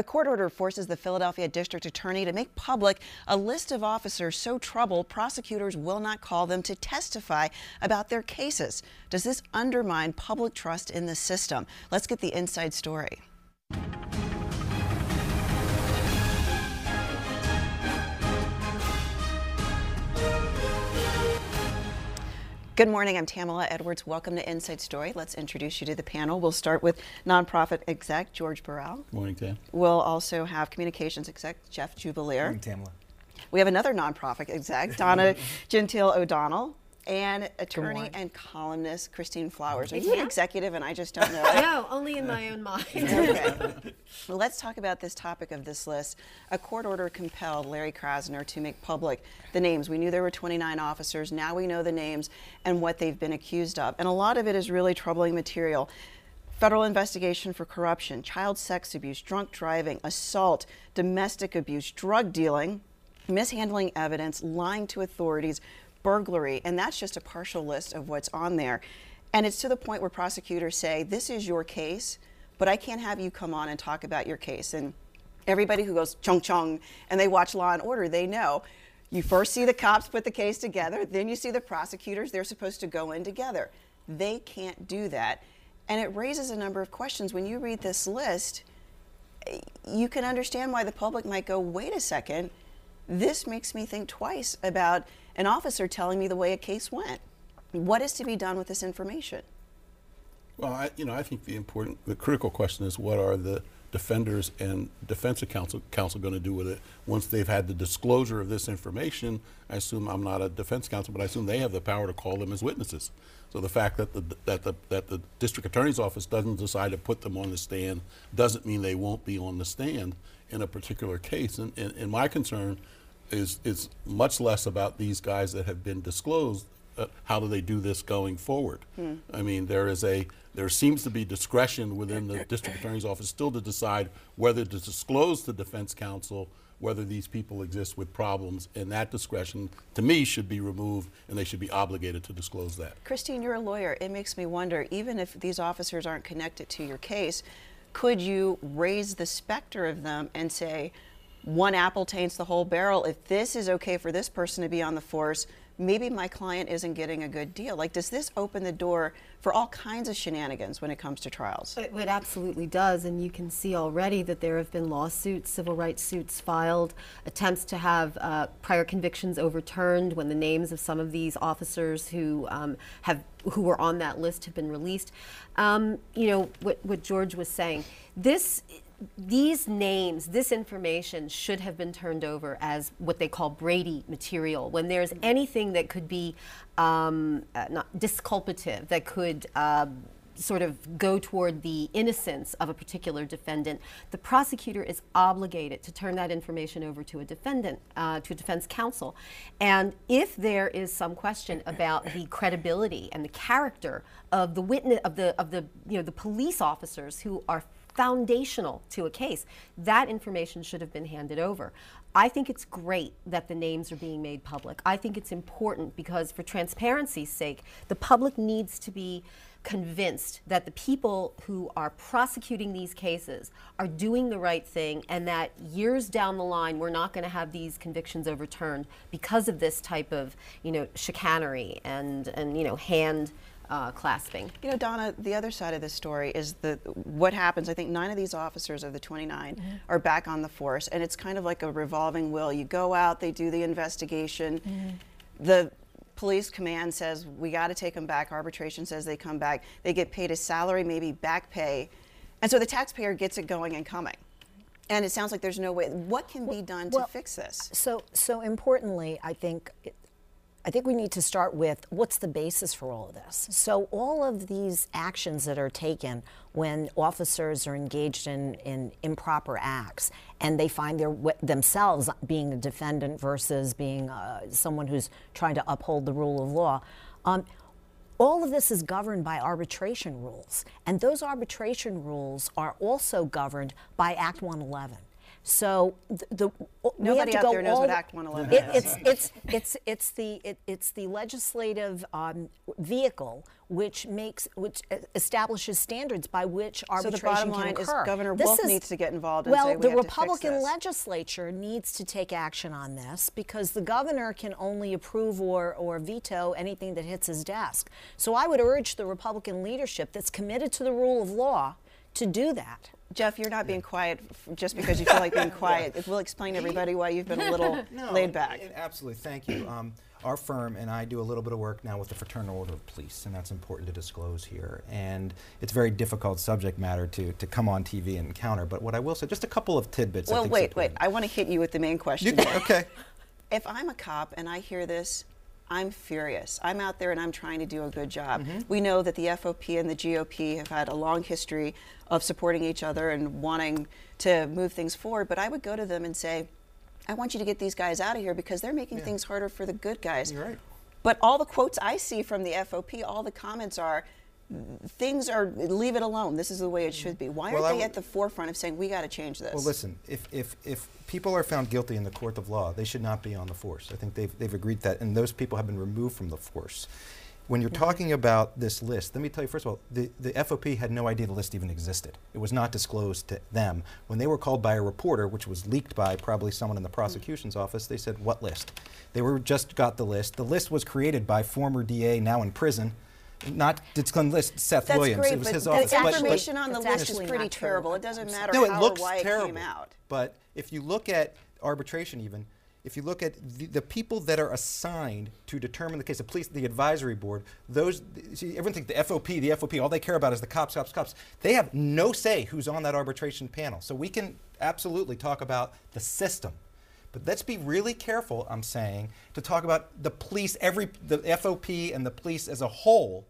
A court order forces the Philadelphia District Attorney to make public a list of officers so troubled prosecutors will not call them to testify about their cases. Does this undermine public trust in the system? Let's get the inside story. Good morning. I'm Tamala Edwards. Welcome to Inside Story. Let's introduce you to the panel. We'll start with nonprofit exec George Burrell. Good morning, Tam. We'll also have communications exec Jeff Jubelirer. Morning, Tamala. We have another nonprofit exec, Donna Gentile O'Donnell, and attorney and columnist Christine Flowers. Are you an executive and I just don't know? No, only in my own mind. Okay. Well, let's talk about this topic of this list. A court order compelled Larry Krasner to make public the names. We knew there were 29 officers. Now we know the names and what they've been accused of. And a lot of it is really troubling material. Federal investigation for corruption, child sex abuse, drunk driving, assault, domestic abuse, drug dealing, mishandling evidence, lying to authorities, burglary, and that's just a partial list of what's on there. And it's to the point where prosecutors say, This is your case, but I can't have you come on and talk about your case. And everybody who goes chung chung and they watch Law and Order, they know. You first see the cops put the case together, then you see the prosecutors, they're supposed to go in together. They can't do that. And it raises a number of questions. When you read this list, you can understand why the public might go, wait a second, this makes me think twice about an officer telling me the way a case went. What is to be done with this information? Well, I, you know, I think the important, the critical question is what are the defenders and defense counsel counsel going to do with it once they've had the disclosure of this information? I assume I'm not a defense counsel, but I assume they have the power to call them as witnesses. So the fact that the that the that the district attorney's office doesn't decide to put them on the stand doesn't mean they won't be on the stand in a particular case. And, and, and my concern is is much less about these guys that have been disclosed. Uh, how do they do this going forward? I mean, there is a there seems to be discretion within the district attorney's office still to decide whether to disclose to defense counsel whether these people exist with problems, and that discretion, to me, should be removed, and they should be obligated to disclose that. Christine, you're a lawyer. It makes me wonder, even if these officers aren't connected to your case, could you raise the specter of them and say, one apple taints the whole barrel? If this is okay for this person to be on the force, maybe my client isn't getting a good deal. Like, does this open the door for all kinds of shenanigans when it comes to trials? It, it absolutely does, and you can see already that there have been lawsuits, civil rights suits filed, attempts to have uh, prior convictions overturned when the names of some of these officers who um, have who were on that list have been released. Um, you know what, what George was saying. This these names, this information should have been turned over as what they call Brady material. When there's anything that could be um, uh, not disculpative, that could um, sort of go toward the innocence of a particular defendant, the prosecutor is obligated to turn that information over to a defendant, uh, to a defense counsel. And if there is some question about the credibility and the character of the witness, of the of the you know the police officers who are foundational to a case, that information should have been handed over. I think it's great that the names are being made public. I think it's important because, for transparency's sake, the public needs to be convinced that the people who are prosecuting these cases are doing the right thing and that years down the line we're not going to have these convictions overturned because of this type of you know chicanery and and you know hand uh, clasping. You know, Donna, the other side of this story is the what happens. I think nine of these officers of the 29 are back on the force, and it's kind of like a revolving wheel. You go out, they do the investigation. The police command says we got to take them back. Arbitration says they come back. They get paid a salary, maybe back pay, and so the taxpayer gets it going and coming. And it sounds like there's no way. What can be done well, to fix this? So, so importantly, I think, I think we need to start with what's the basis for all of this. So, all of these actions that are taken when officers are engaged in, in improper acts and they find their, themselves being a defendant versus being uh, someone who's trying to uphold the rule of law. Um, all of this is governed by arbitration rules, and those arbitration rules are also governed by Act 111. So the, the, we have Nobody to out go there knows all what the- Act 111 It, is. it's it's it's it's the it, it's the legislative um, vehicle which makes which establishes standards by which So the arbitration bottom can line is occur. Governor Wolf needs to get involved and well, say we the have to fix Republican this. legislature needs to take action on this because the governor can only approve or or veto anything that hits his desk. So I would urge the Republican leadership that's committed to the rule of law to do that. Jeff, you're not being quiet just because you feel like being quiet. We'll explain to everybody why you've been a little No, laid back. and- Absolutely, thank you. Um, our firm and I do a little bit of work now with the Fraternal Order of Police, and that's important to disclose here. And it's very difficult subject matter to, to come on TV and encounter. But what I will say, just a couple of tidbits. I Well, think wait, wait. I want to hit you with the main question. You- okay. if I'm a cop and I hear this, I'm furious. I'm out there and I'm trying to do a good job. Mm-hmm. We know that the FOP and the GOP have had a long history of supporting each other and wanting to move things forward, but I would go to them and say, I want you to get these guys out of here because they're making things harder for the good guys. You're right. But all the quotes I see from the FOP, all the comments are, things are, leave it alone. This is the way it should be. Why Well, aren't they at the forefront of saying, we got to change this? Well, listen, if, if, if people are found guilty in the court of law, they should not be on the force. I think they've, they've agreed that, and those people have been removed from the force. When you're mm-hmm. talking about this list, let me tell you, first of all, the, the FOP had no idea the list even existed. It was not disclosed to them. When they were called by a reporter, which was leaked by probably someone in the mm-hmm. prosecution's office, they said, What list? They were just got the list. The list was created by former DA, now in prison. Not it's going to list Seth That's Williams. great, it was but his the office. But- but- information on the list is pretty true. terrible. It doesn't matter no, how it looks or why terrible. it came out. But if you look at arbitration, even if you look at the, the people that are assigned to determine the case, the police, the advisory board, those see, everyone thinks the FOP, the FOP, all they care about is the cops, cops, cops. They have no say who's on that arbitration panel. So we can absolutely talk about the system. But let's be really careful, I'm saying, to talk about the police, every the FOP and the police as a whole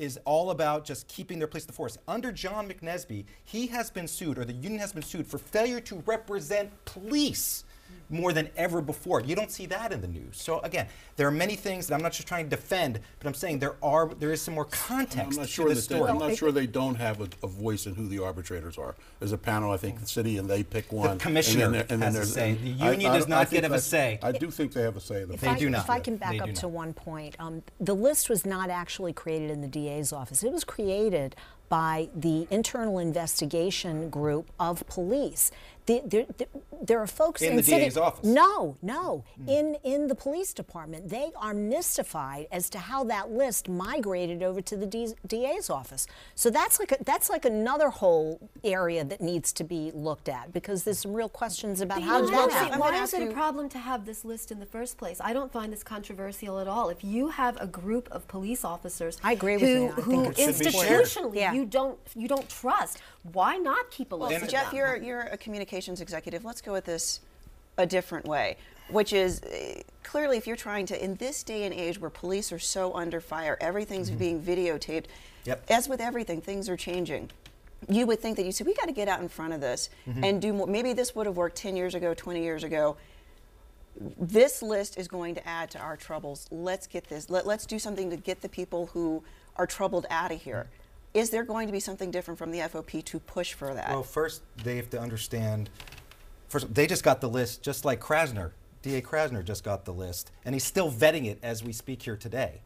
is all about just keeping their place in the force. Under John McNesby, he has been sued, or the union has been sued, for failure to represent police more than ever before. You don't see that in the news. So again, there are many things that I'm not just trying to defend, but I'm saying there are there is some more context I'm not to sure this they, story. I'm not sure they don't have a, a voice in who the arbitrators are. There's a panel, I think, the city, and they pick one. and then commissioner and then has a say. The union I- does not get a say. I do think they have a say. in the If They I, do not. If I can back They up to one point, um, the list was not actually created in the DA's office. It was created by the internal investigation group of police. The, there, there, there are folks In in, the city, DA's office? No, no, in in the police department, they are mystified as to how that list migrated over to the D, DA's office. So that's like a, that's like another whole area that needs to be looked at because there's some real questions about how did Well, that happen. Why is it a problem to have this list in the first place? I don't find this controversial at all. If you have a group of police officers I agree with who, you. I think who it should be shared. institutionally Yeah. you don't you don't trust, why not keep a list? Well, of Jeff, you're you're a communications executive. Let's go with this a different way, which is uh, clearly if you're trying to in this day and age where police are so under fire, everything's being videotaped. Yep. As with everything, things are changing. You would think that you say we got to get out in front of this and do more. Maybe this would have worked 10 years ago, 20 years ago. This list is going to add to our troubles. Let's get this. Let, let's do something to get the people who are troubled out of here. Is there going to be something different from the FOP to push for that? Well, first they have to understand. First, they just got the list, just like Krasner. D.A. Krasner just got the list, and he's still vetting it as we speak here today.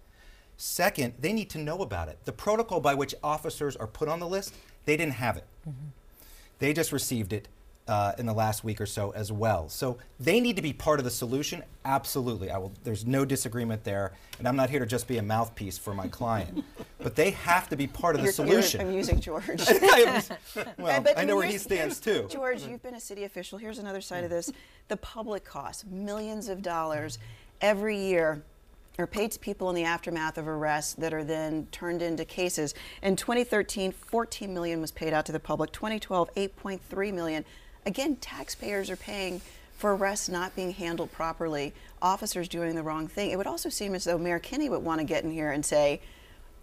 Second, they need to know about it. The protocol by which officers are put on the list, they didn't have it. They just received it uh, in the last week or so as well. So they need to be part of the solution. Absolutely, I will. There's no disagreement there, and I'm not here to just be a mouthpiece for my client, but they have to be part of the You're- you're solution. amusing, George. well, But I know where he stands too. George, you've been a city official. Here's another side of this: the public costs, millions of dollars every year. Are paid to people in the aftermath of arrests that are then turned into cases. In 2013, 14 million was paid out to the public. 2012, 8.3 million. Again, taxpayers are paying for arrests not being handled properly, officers doing the wrong thing. It would also seem as though Mayor Kenney would want to get in here and say,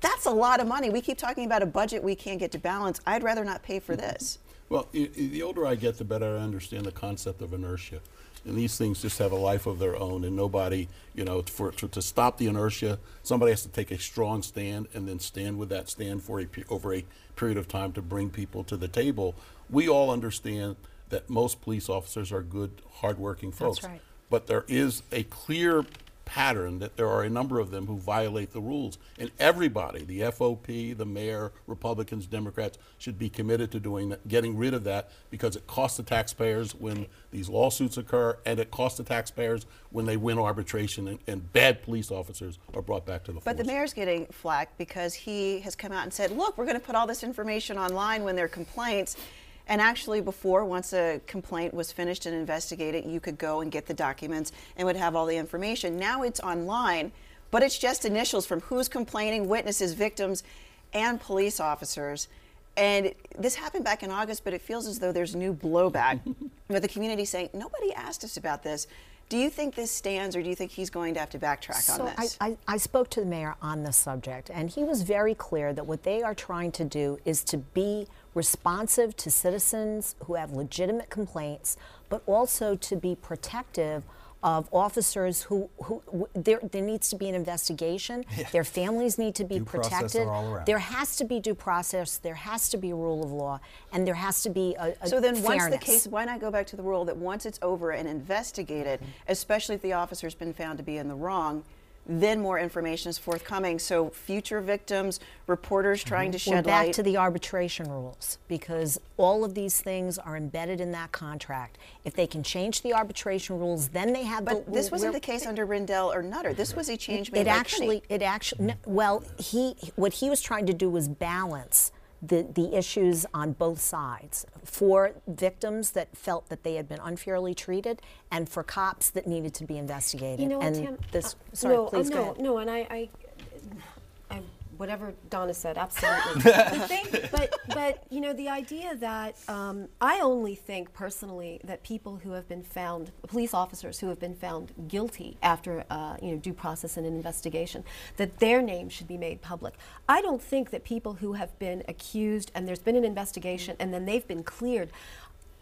that's a lot of money. We keep talking about a budget we can't get to balance. I'd rather not pay for this. Well, i- i- the older I get, the better I understand the concept of inertia. And these things just have a life of their own, and nobody, you know, for to, to stop the inertia, somebody has to take a strong stand and then stand with that stand for a over a period of time to bring people to the table. We all understand that most police officers are good, hardworking folks. That's right. But there is a clear pattern that there are a number of them who violate the rules. And everybody, the FOP, the mayor, Republicans, Democrats, should be committed to doing that, getting rid of that because it costs the taxpayers when these lawsuits occur and it costs the taxpayers when they win arbitration and, and bad police officers are brought back to the But the mayor's getting flack because he has come out and said, look, we're going to put all this information online when there are complaints. And actually, before, once a complaint was finished and investigated, you could go and get the documents and would have all the information. Now it's online, but it's just initials from who's complaining, witnesses, victims, and police officers. And this happened back in August, but it feels as though there's new blowback with the community saying, nobody asked us about this. Do you think this stands, or do you think he's going to have to backtrack So on this? I, I spoke to the mayor on this subject, and he was very clear that what they are trying to do is to be responsive to citizens who have legitimate complaints, but also to be protective of officers who, who w- there, there needs to be an investigation. Their families need to be Due protected. all around. There has to be due process. There has to be a rule of law, and there has to be a, a So then, once the case, why not go back to the rule that once it's over and investigated, especially if the officer's been found to be in the wrong, then more information is forthcoming. So future victims, reporters mm-hmm. trying to We're back light. to the arbitration rules because all of these things are embedded in that contract. If they can change the arbitration rules, then they have. but the, this wasn't the case under Rendell or Nutter. This was a change made It actually, Kenney. it actually, no, well, he what he was trying to do was balance the the issues on both sides for victims that felt that they had been unfairly treated, and for cops that needed to be investigated. You know and Tim? this, Uh, sorry, no, uh, please go no, ahead. no, and I, I, whatever Donna said, absolutely. the thing, but, but you know, the idea that um, I only think personally that people who have been found, police officers who have been found guilty after uh, you know due process and an investigation, that their names should be made public. I don't think that people who have been accused and there's been an investigation and then they've been cleared.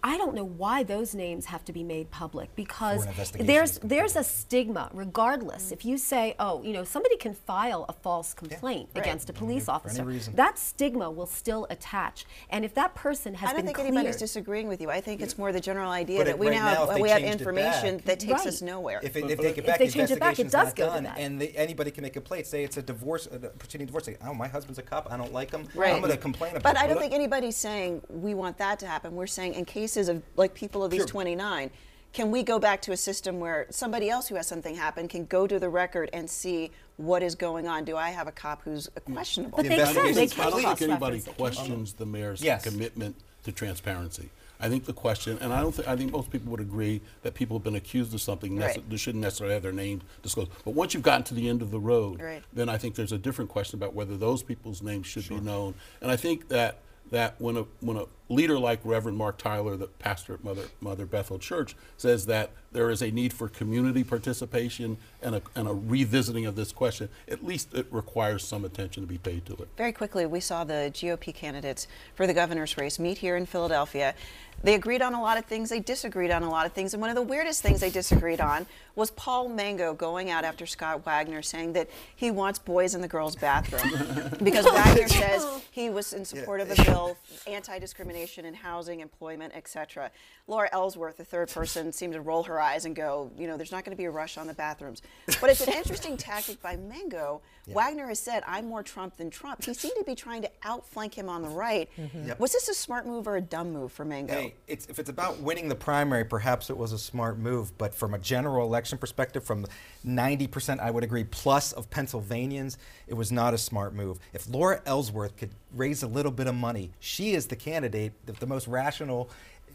I don't know why those names have to be made public because there's there's a stigma regardless. If you say, oh, you know, somebody can file a false complaint against a police for any officer, that stigma will still attach. And if that person has I don't been think cleared, anybody's disagreeing with you. I think it's more the general idea But that it- we right now now, have, we have information back- that takes Right. us nowhere. If, it, But- if they if get back, they the change it back, it does not go to that. and they, anybody can make a complaint. Say it's a divorce, uh, a proceeding divorce. Say, oh, my husband's a cop. I don't like him. Right. I'm going to complain about. It. But it. I don't think anybody's saying we want that to happen. We're saying in cases of like people of these Sure. 29, can we go back to a system where somebody else who has something happen can go to the record and see what is going on? Do I have a cop who's questionable? But The they can. They investigation's can I don't think anybody it, can't they? questions the mayor's Yes. commitment to transparency. I think the question, and I don't think, I think most people would agree that people have been accused of something, nece- Right. they shouldn't necessarily have their name disclosed. But once you've gotten to the end of the road, Right. then I think there's a different question about whether those people's names should be known. And I think that that when a when a leader like Reverend Mark Tyler, the pastor at Mother Mother Bethel Church, says that there is a need for community participation and a, and a revisiting of this question, at least it requires some attention to be paid to it. Very quickly, we saw the GOP candidates for the governor's race meet here in Philadelphia. They agreed on a lot of things, they disagreed on a lot of things, and one of the weirdest things they disagreed on was Paul Mango going out after Scott Wagner saying that he wants boys in the girls' bathroom. because Wagner says he was in support of a bill, anti discrimination in housing, employment, etc. Laura Ellsworth, the third person, seemed to roll her eyes and go, you know, there's not going to be a rush on the bathrooms. But it's an interesting tactic by Mango. Wagner has said, I'm more Trump than Trump. He seemed to be trying to outflank him on the right. Mm-hmm. Yep. Was this a smart move or a dumb move for Mango? Hey, it's, if it's about winning the primary, perhaps it was a smart move. But from a general election perspective, from 90%, I would agree, plus of Pennsylvanians, it was not a smart move. If Laura Ellsworth could raise a little bit of money, she is the candidate, the, the most rational,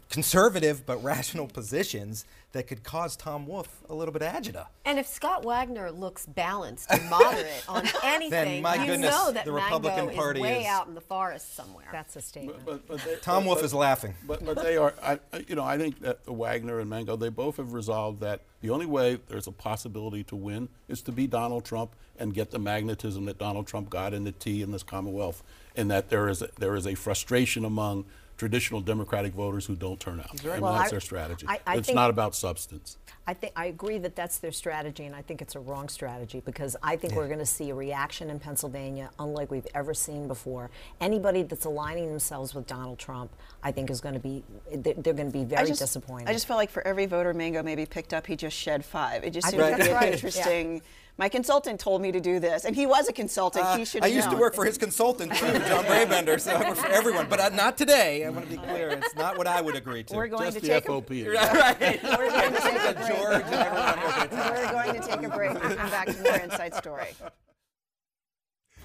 conservative but rational positions that could cause Tom Wolf a little bit of agita. And if Scott Wagner looks balanced and moderate on anything, my you goodness, know that the Mango Republican is way is- out in the forest somewhere. That's a statement. But, but they, Tom but- Wolf but- is laughing. But, but they are, I, I- you know, I think that Wagner and Mango, they both have resolved that the only way there's a possibility to win is to be Donald Trump and get the magnetism that Donald Trump got in the T in this Commonwealth, and that there is a, there is a frustration among traditional Democratic voters who don't turn out. I mean, Well, that's I- their strategy. I- I it's think- not about substance. I think I agree that that's their strategy, and I think it's a wrong strategy because I think we're going to see a reaction in Pennsylvania unlike we've ever seen before. Anybody that's aligning themselves with Donald Trump, I think, is going to be they're, they're going to be very I just, disappointed. I just felt like for every voter Mango maybe picked up, he just shed five. It just I seemed think to be that's an right. interesting. My consultant told me to do this, and he was a consultant. Uh, he should. Have. I have used to work for his consultant too, John Brabender, so I work for everyone, but uh, not today. I want to be clear. It's not what I would agree to. We're going Just to the take a, FOP. right. we're going to take a break. George and everyone. We're going to take a break and come back to more Inside Story.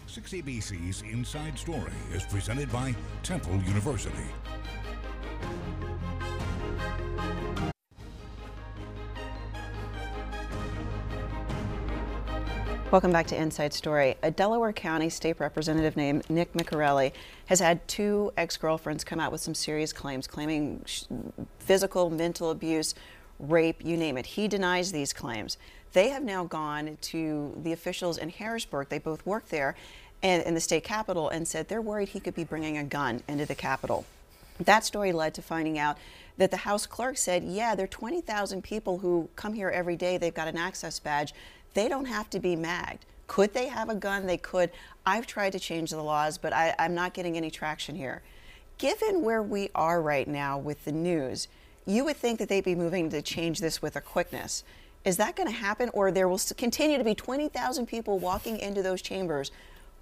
6ABC's Inside Story is presented by Temple University. Welcome back to Inside Story. A Delaware County state representative named Nick Miccarelli has had two ex girlfriends come out with some serious claims, claiming physical, mental abuse, rape, you name it. He denies these claims. They have now gone to the officials in Harrisburg, they both work there, and in the state capitol, and said they're worried he could be bringing a gun into the capitol. That story led to finding out that the House clerk said, yeah, there are 20,000 people who come here every day. They've got an access badge. They don't have to be magged. Could they have a gun? They could. I've tried to change the laws, but I, I'm not getting any traction here. Given where we are right now with the news, you would think that they'd be moving to change this with a quickness. Is that going to happen, or there will continue to be 20,000 people walking into those chambers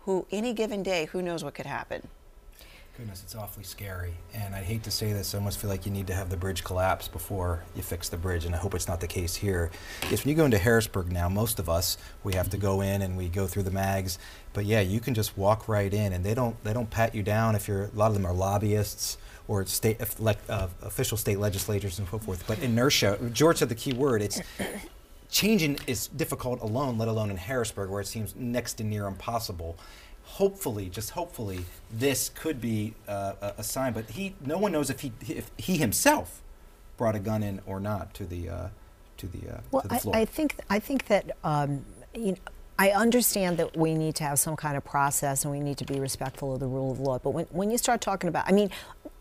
who, any given day, who knows what could happen? Goodness, it's awfully scary. And I hate to say this, I almost feel like you need to have the bridge collapse before you fix the bridge, and I hope it's not the case here. When you go into Harrisburg now, most of us, we have to go in and we go through the mags. But yeah, you can just walk right in, and they don't they don't pat you down if you're. A lot of them are lobbyists or state like uh, official state legislators and so forth. But inertia, George said the key word. It's changing is difficult alone, let alone in Harrisburg, where it seems next to near impossible. Hopefully, just hopefully, this could be uh, a, a sign. But he, no one knows if he, if he himself brought a gun in or not to the, uh, to the, uh, Well, to the I. I think I think that um, you know, I understand that we need to have some kind of process and we need to be respectful of the rule of law. But when, when you start talking about, I mean,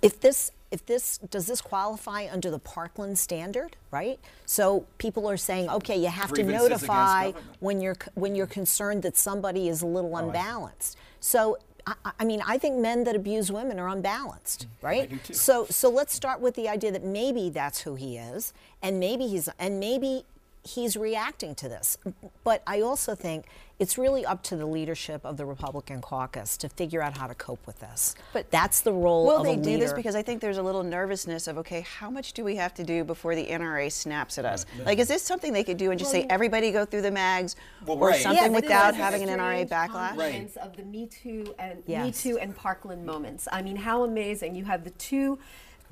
if this if this does this qualify under the Parkland standard, right? So people are saying, okay, you have to Grievances against notify when you're when you're concerned that somebody is a little Oh, unbalanced. So. I, I mean, I think men that abuse women are unbalanced, mm-hmm. right? do too. So, so let's start with the idea that maybe that's who he is, and maybe he's, and maybe he's reacting to this. But I also think it's really up to the leadership of the Republican caucus to figure out how to cope with this. But that's the role Will they do this? Because I think there's a little nervousness of, okay, how much do we have to do before the NRA snaps at us? Like, is this something they could do and just say, everybody go through the mags Well, or right. something Yeah, without this is a having an NRA backlash? confluence Of the Me Too and Me Too and Parkland moments. I mean, how amazing! You have the two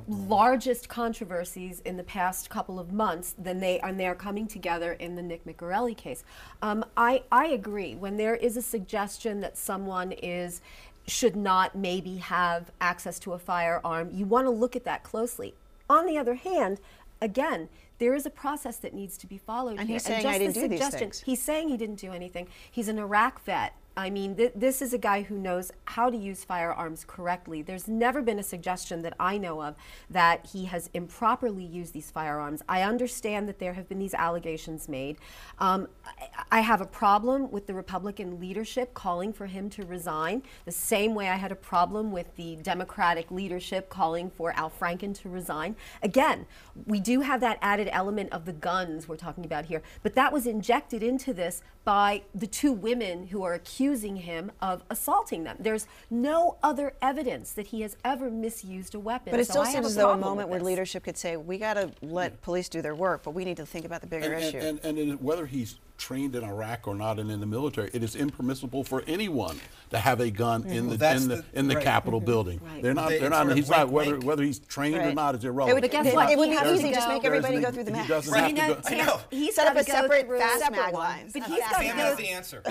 largest controversies in the past couple of months. Then they and they are coming together in the Nick Miccarelli case. Um, I I agree. When there is a suggestion that someone is should not maybe have access to a firearm, you want to look at that closely. On the other hand, again. There is a process that needs to be followed And here. he's saying, just "I didn't the do these things." He's saying he didn't do anything. He's an Iraq vet. I mean, th- this is a guy who knows how to use firearms correctly. There's never been a suggestion that I know of that he has improperly used these firearms. I understand that there have been these allegations made. Um, I, I have a problem with the Republican leadership calling for him to resign, the same way I had a problem with the Democratic leadership calling for Al Franken to resign. Again, we do have that added element of the guns we're talking about here, but that was injected into this by the two women who are accusing him of assaulting them. There's no other evidence that he has ever misused a weapon. But it so still I have seems as though a moment where leadership could say, we got to let police do their work, but we need to think about the bigger And, issue. and, and, and whether he's trained in Iraq or not and in the military, it is impermissible for anyone to have a gun in the that's in the, the- in the right. Capitol mm-hmm. building. Right. They're not. They- They're not. He's not whether whether he's trained or not is It irrelevant. would, But guess it would He be easy. to Just make everybody go through the he doesn't Right. have to You go- I know. He's Set up a separate through fast mag line. But A he's fast got to Sam go. has the answer.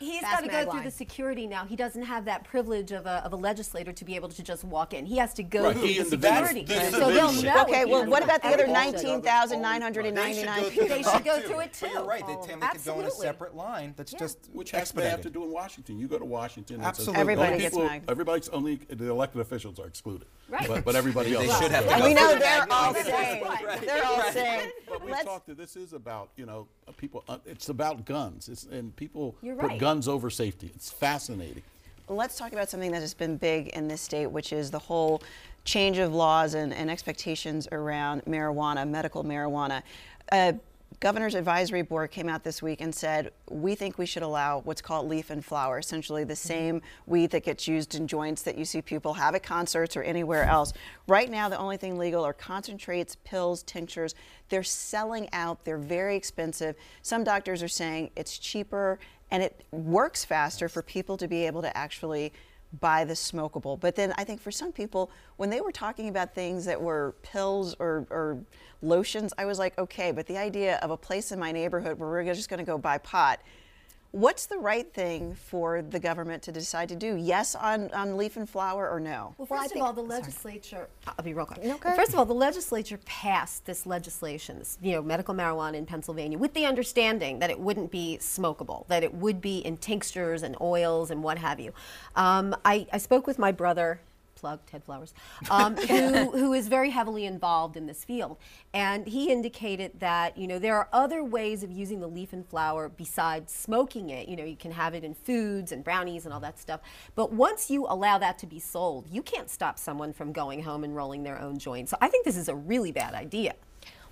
He's Fast got to go through the security now. He doesn't have that privilege of a, of a legislator to be able to just walk in. He has to go through the security. So they'll know. Okay, well, what about the other everything. They should 19,999 people? They should go through it too. you're right. They, Tam, they could go on a separate line that's just Which has they have expedited. to do in Washington. You go to Washington. and it says, Absolutely. Everybody only gets people- magged. Everybody's only the elected officials are excluded. Right. But, but everybody else. They is should have excluded. to And go we know through the they're all manual. saying, they're all saying, But we've talked to this is about you know uh, people. Uh, it's about guns. It's, and people You're put right. guns over safety. It's fascinating. let's talk about something that has been big in this state, which is the whole change of laws and, and expectations around marijuana, medical marijuana. Uh, Governor's Advisory Board came out this week and said, we think we should allow what's called leaf and flower, essentially the mm-hmm. same weed that gets used in joints that you see people have at concerts or anywhere else. Right now, the only thing legal are concentrates, pills, tinctures. They're selling out, they're very expensive. Some doctors are saying it's cheaper and it works faster for people to be able to actually buy the smokable. But then I think for some people, when they were talking about things that were pills or, or lotions, I was like, okay, but the idea of a place in my neighborhood where we're just going to go buy pot. What's the right thing for the government to decide to do? Yes on, on leaf and flower or no? Well, Well, I first think- of all, the sorry. legislature. I'll be real quick. No, go ahead. First of all, the legislature passed this legislation, this, you know, medical marijuana in Pennsylvania, with the understanding that it wouldn't be smokable, that it would be in tinctures and oils and what have you. Um, I, I spoke with my brother. Plug Ted Flowers, um, who, who is very heavily involved in this field, and he indicated that you know there are other ways of using the leaf and flower besides smoking it. You know, you can have it in foods and brownies and all that stuff. But once you allow that to be sold, you can't stop someone from going home and rolling their own joint. So I think this is a really bad idea.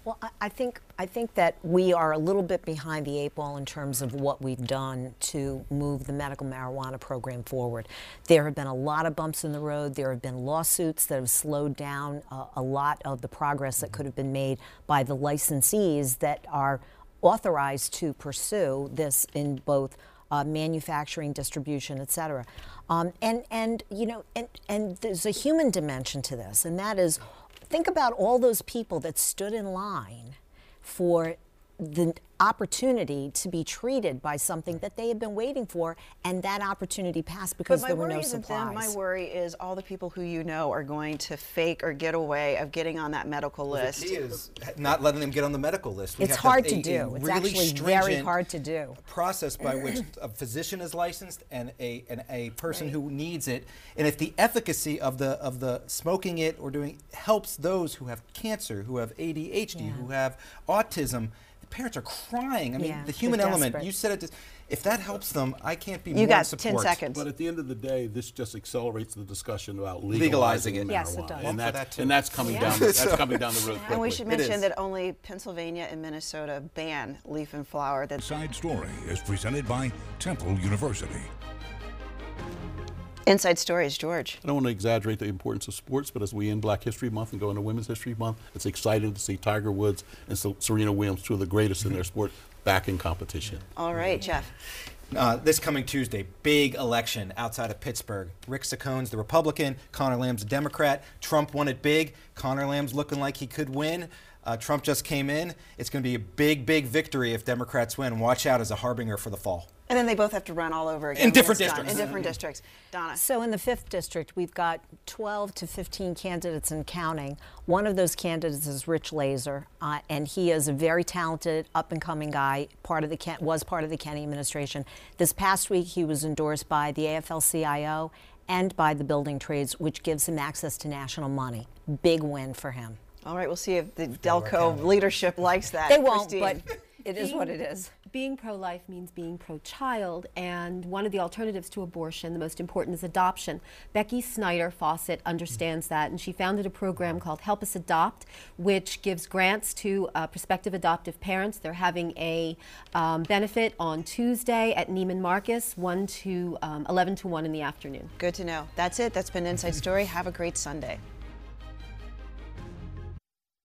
Well, I, think I think that we are a little bit behind the eight ball in terms of what we've done to move the medical marijuana program forward. There have been a lot of bumps in the road. There have been lawsuits that have slowed down uh, a lot of the progress that could have been made by the licensees that are authorized to pursue this in both uh, manufacturing, distribution, et cetera. Um, and and you know and and there's a human dimension to this, and that is think about all those people that stood in line for the opportunity to be treated by something that they had been waiting for, and that opportunity passed because my there were worry no isn't supplies. them. My worry is all the people who you know are going to fake or get away of getting on that medical The list. key is not letting them get on the medical list. We It's have hard to a- a do. It's really actually very hard to do. Process by which a physician is licensed and a and a person who needs it, and if the efficacy of the of the smoking it or doing helps those who have cancer, who have ADHD, Yeah. who have autism, the parents are crying. I mean, Yeah, the human element. You said it. just- If that helps them, I can't be You more got in support. 10 seconds. But at the end of the day, this just accelerates the discussion about Legalizing legalizing, it. marijuana, Yes, it does. and Vote that's that and that's coming Yeah. down. The, that's coming down the road quickly. and we should mention that only Pennsylvania and Minnesota ban leaf and flower. That Side Story is presented by Temple University. Inside Stories, George. I don't want to exaggerate the importance of sports, but as we end Black History Month and go into Women's History Month, it's exciting to see Tiger Woods and Serena Williams, two of the greatest in their sport, back in competition. All right, Jeff. Uh, this coming Tuesday, big election outside of Pittsburgh. Rick Saccone's the Republican, Conor Lamb's a Democrat. Trump won it big. Conor Lamb's looking like he could win. Uh, Trump just came in. It's going to be a big, big victory if Democrats win. Watch out as a harbinger for the fall. And then they both have to run all over again. In different it's done. districts. In different districts. Donna. So in the fifth district, we've got 12 to 15 candidates and counting. One of those candidates is Rich Lazer, uh, and he is a very talented, up-and-coming guy. Part of the Ken- was part of the Kenney administration. This past week, he was endorsed by the AFL-CIO and by the building trades, which gives him access to national money. Big win for him. All right, we'll see if the Delco leadership likes that. They won't, Christine. but it is what it is. Being pro life means being pro child, and one of the alternatives to abortion, the most important, is adoption. Becky Snyder Fawcett understands that, and she founded a program called Help Us Adopt, which gives grants to uh, prospective adoptive parents. They're having a um, benefit on Tuesday at Neiman Marcus, 1 to um, 11 to 1 in the afternoon. Good to know. That's it. That's been Inside Story. Have a great Sunday.